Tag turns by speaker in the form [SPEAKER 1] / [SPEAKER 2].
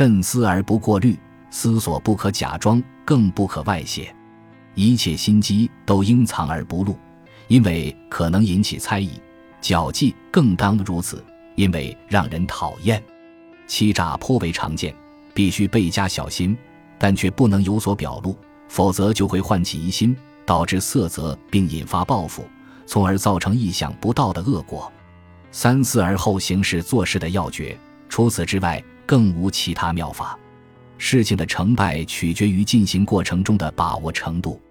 [SPEAKER 1] 慎思而不过虑，思索不可假装，更不可外泄。一切心机都应藏而不露，因为可能引起猜疑；狡计更当如此，因为让人讨厌。欺诈颇为常见，必须倍加小心，但却不能有所表露，否则就会唤起疑心，导致色泽，并引发报复，从而造成意想不到的恶果。三思而后行是做事的要诀，除此之外，更无其他妙法。事情的成败取决于进行过程中的把握程度。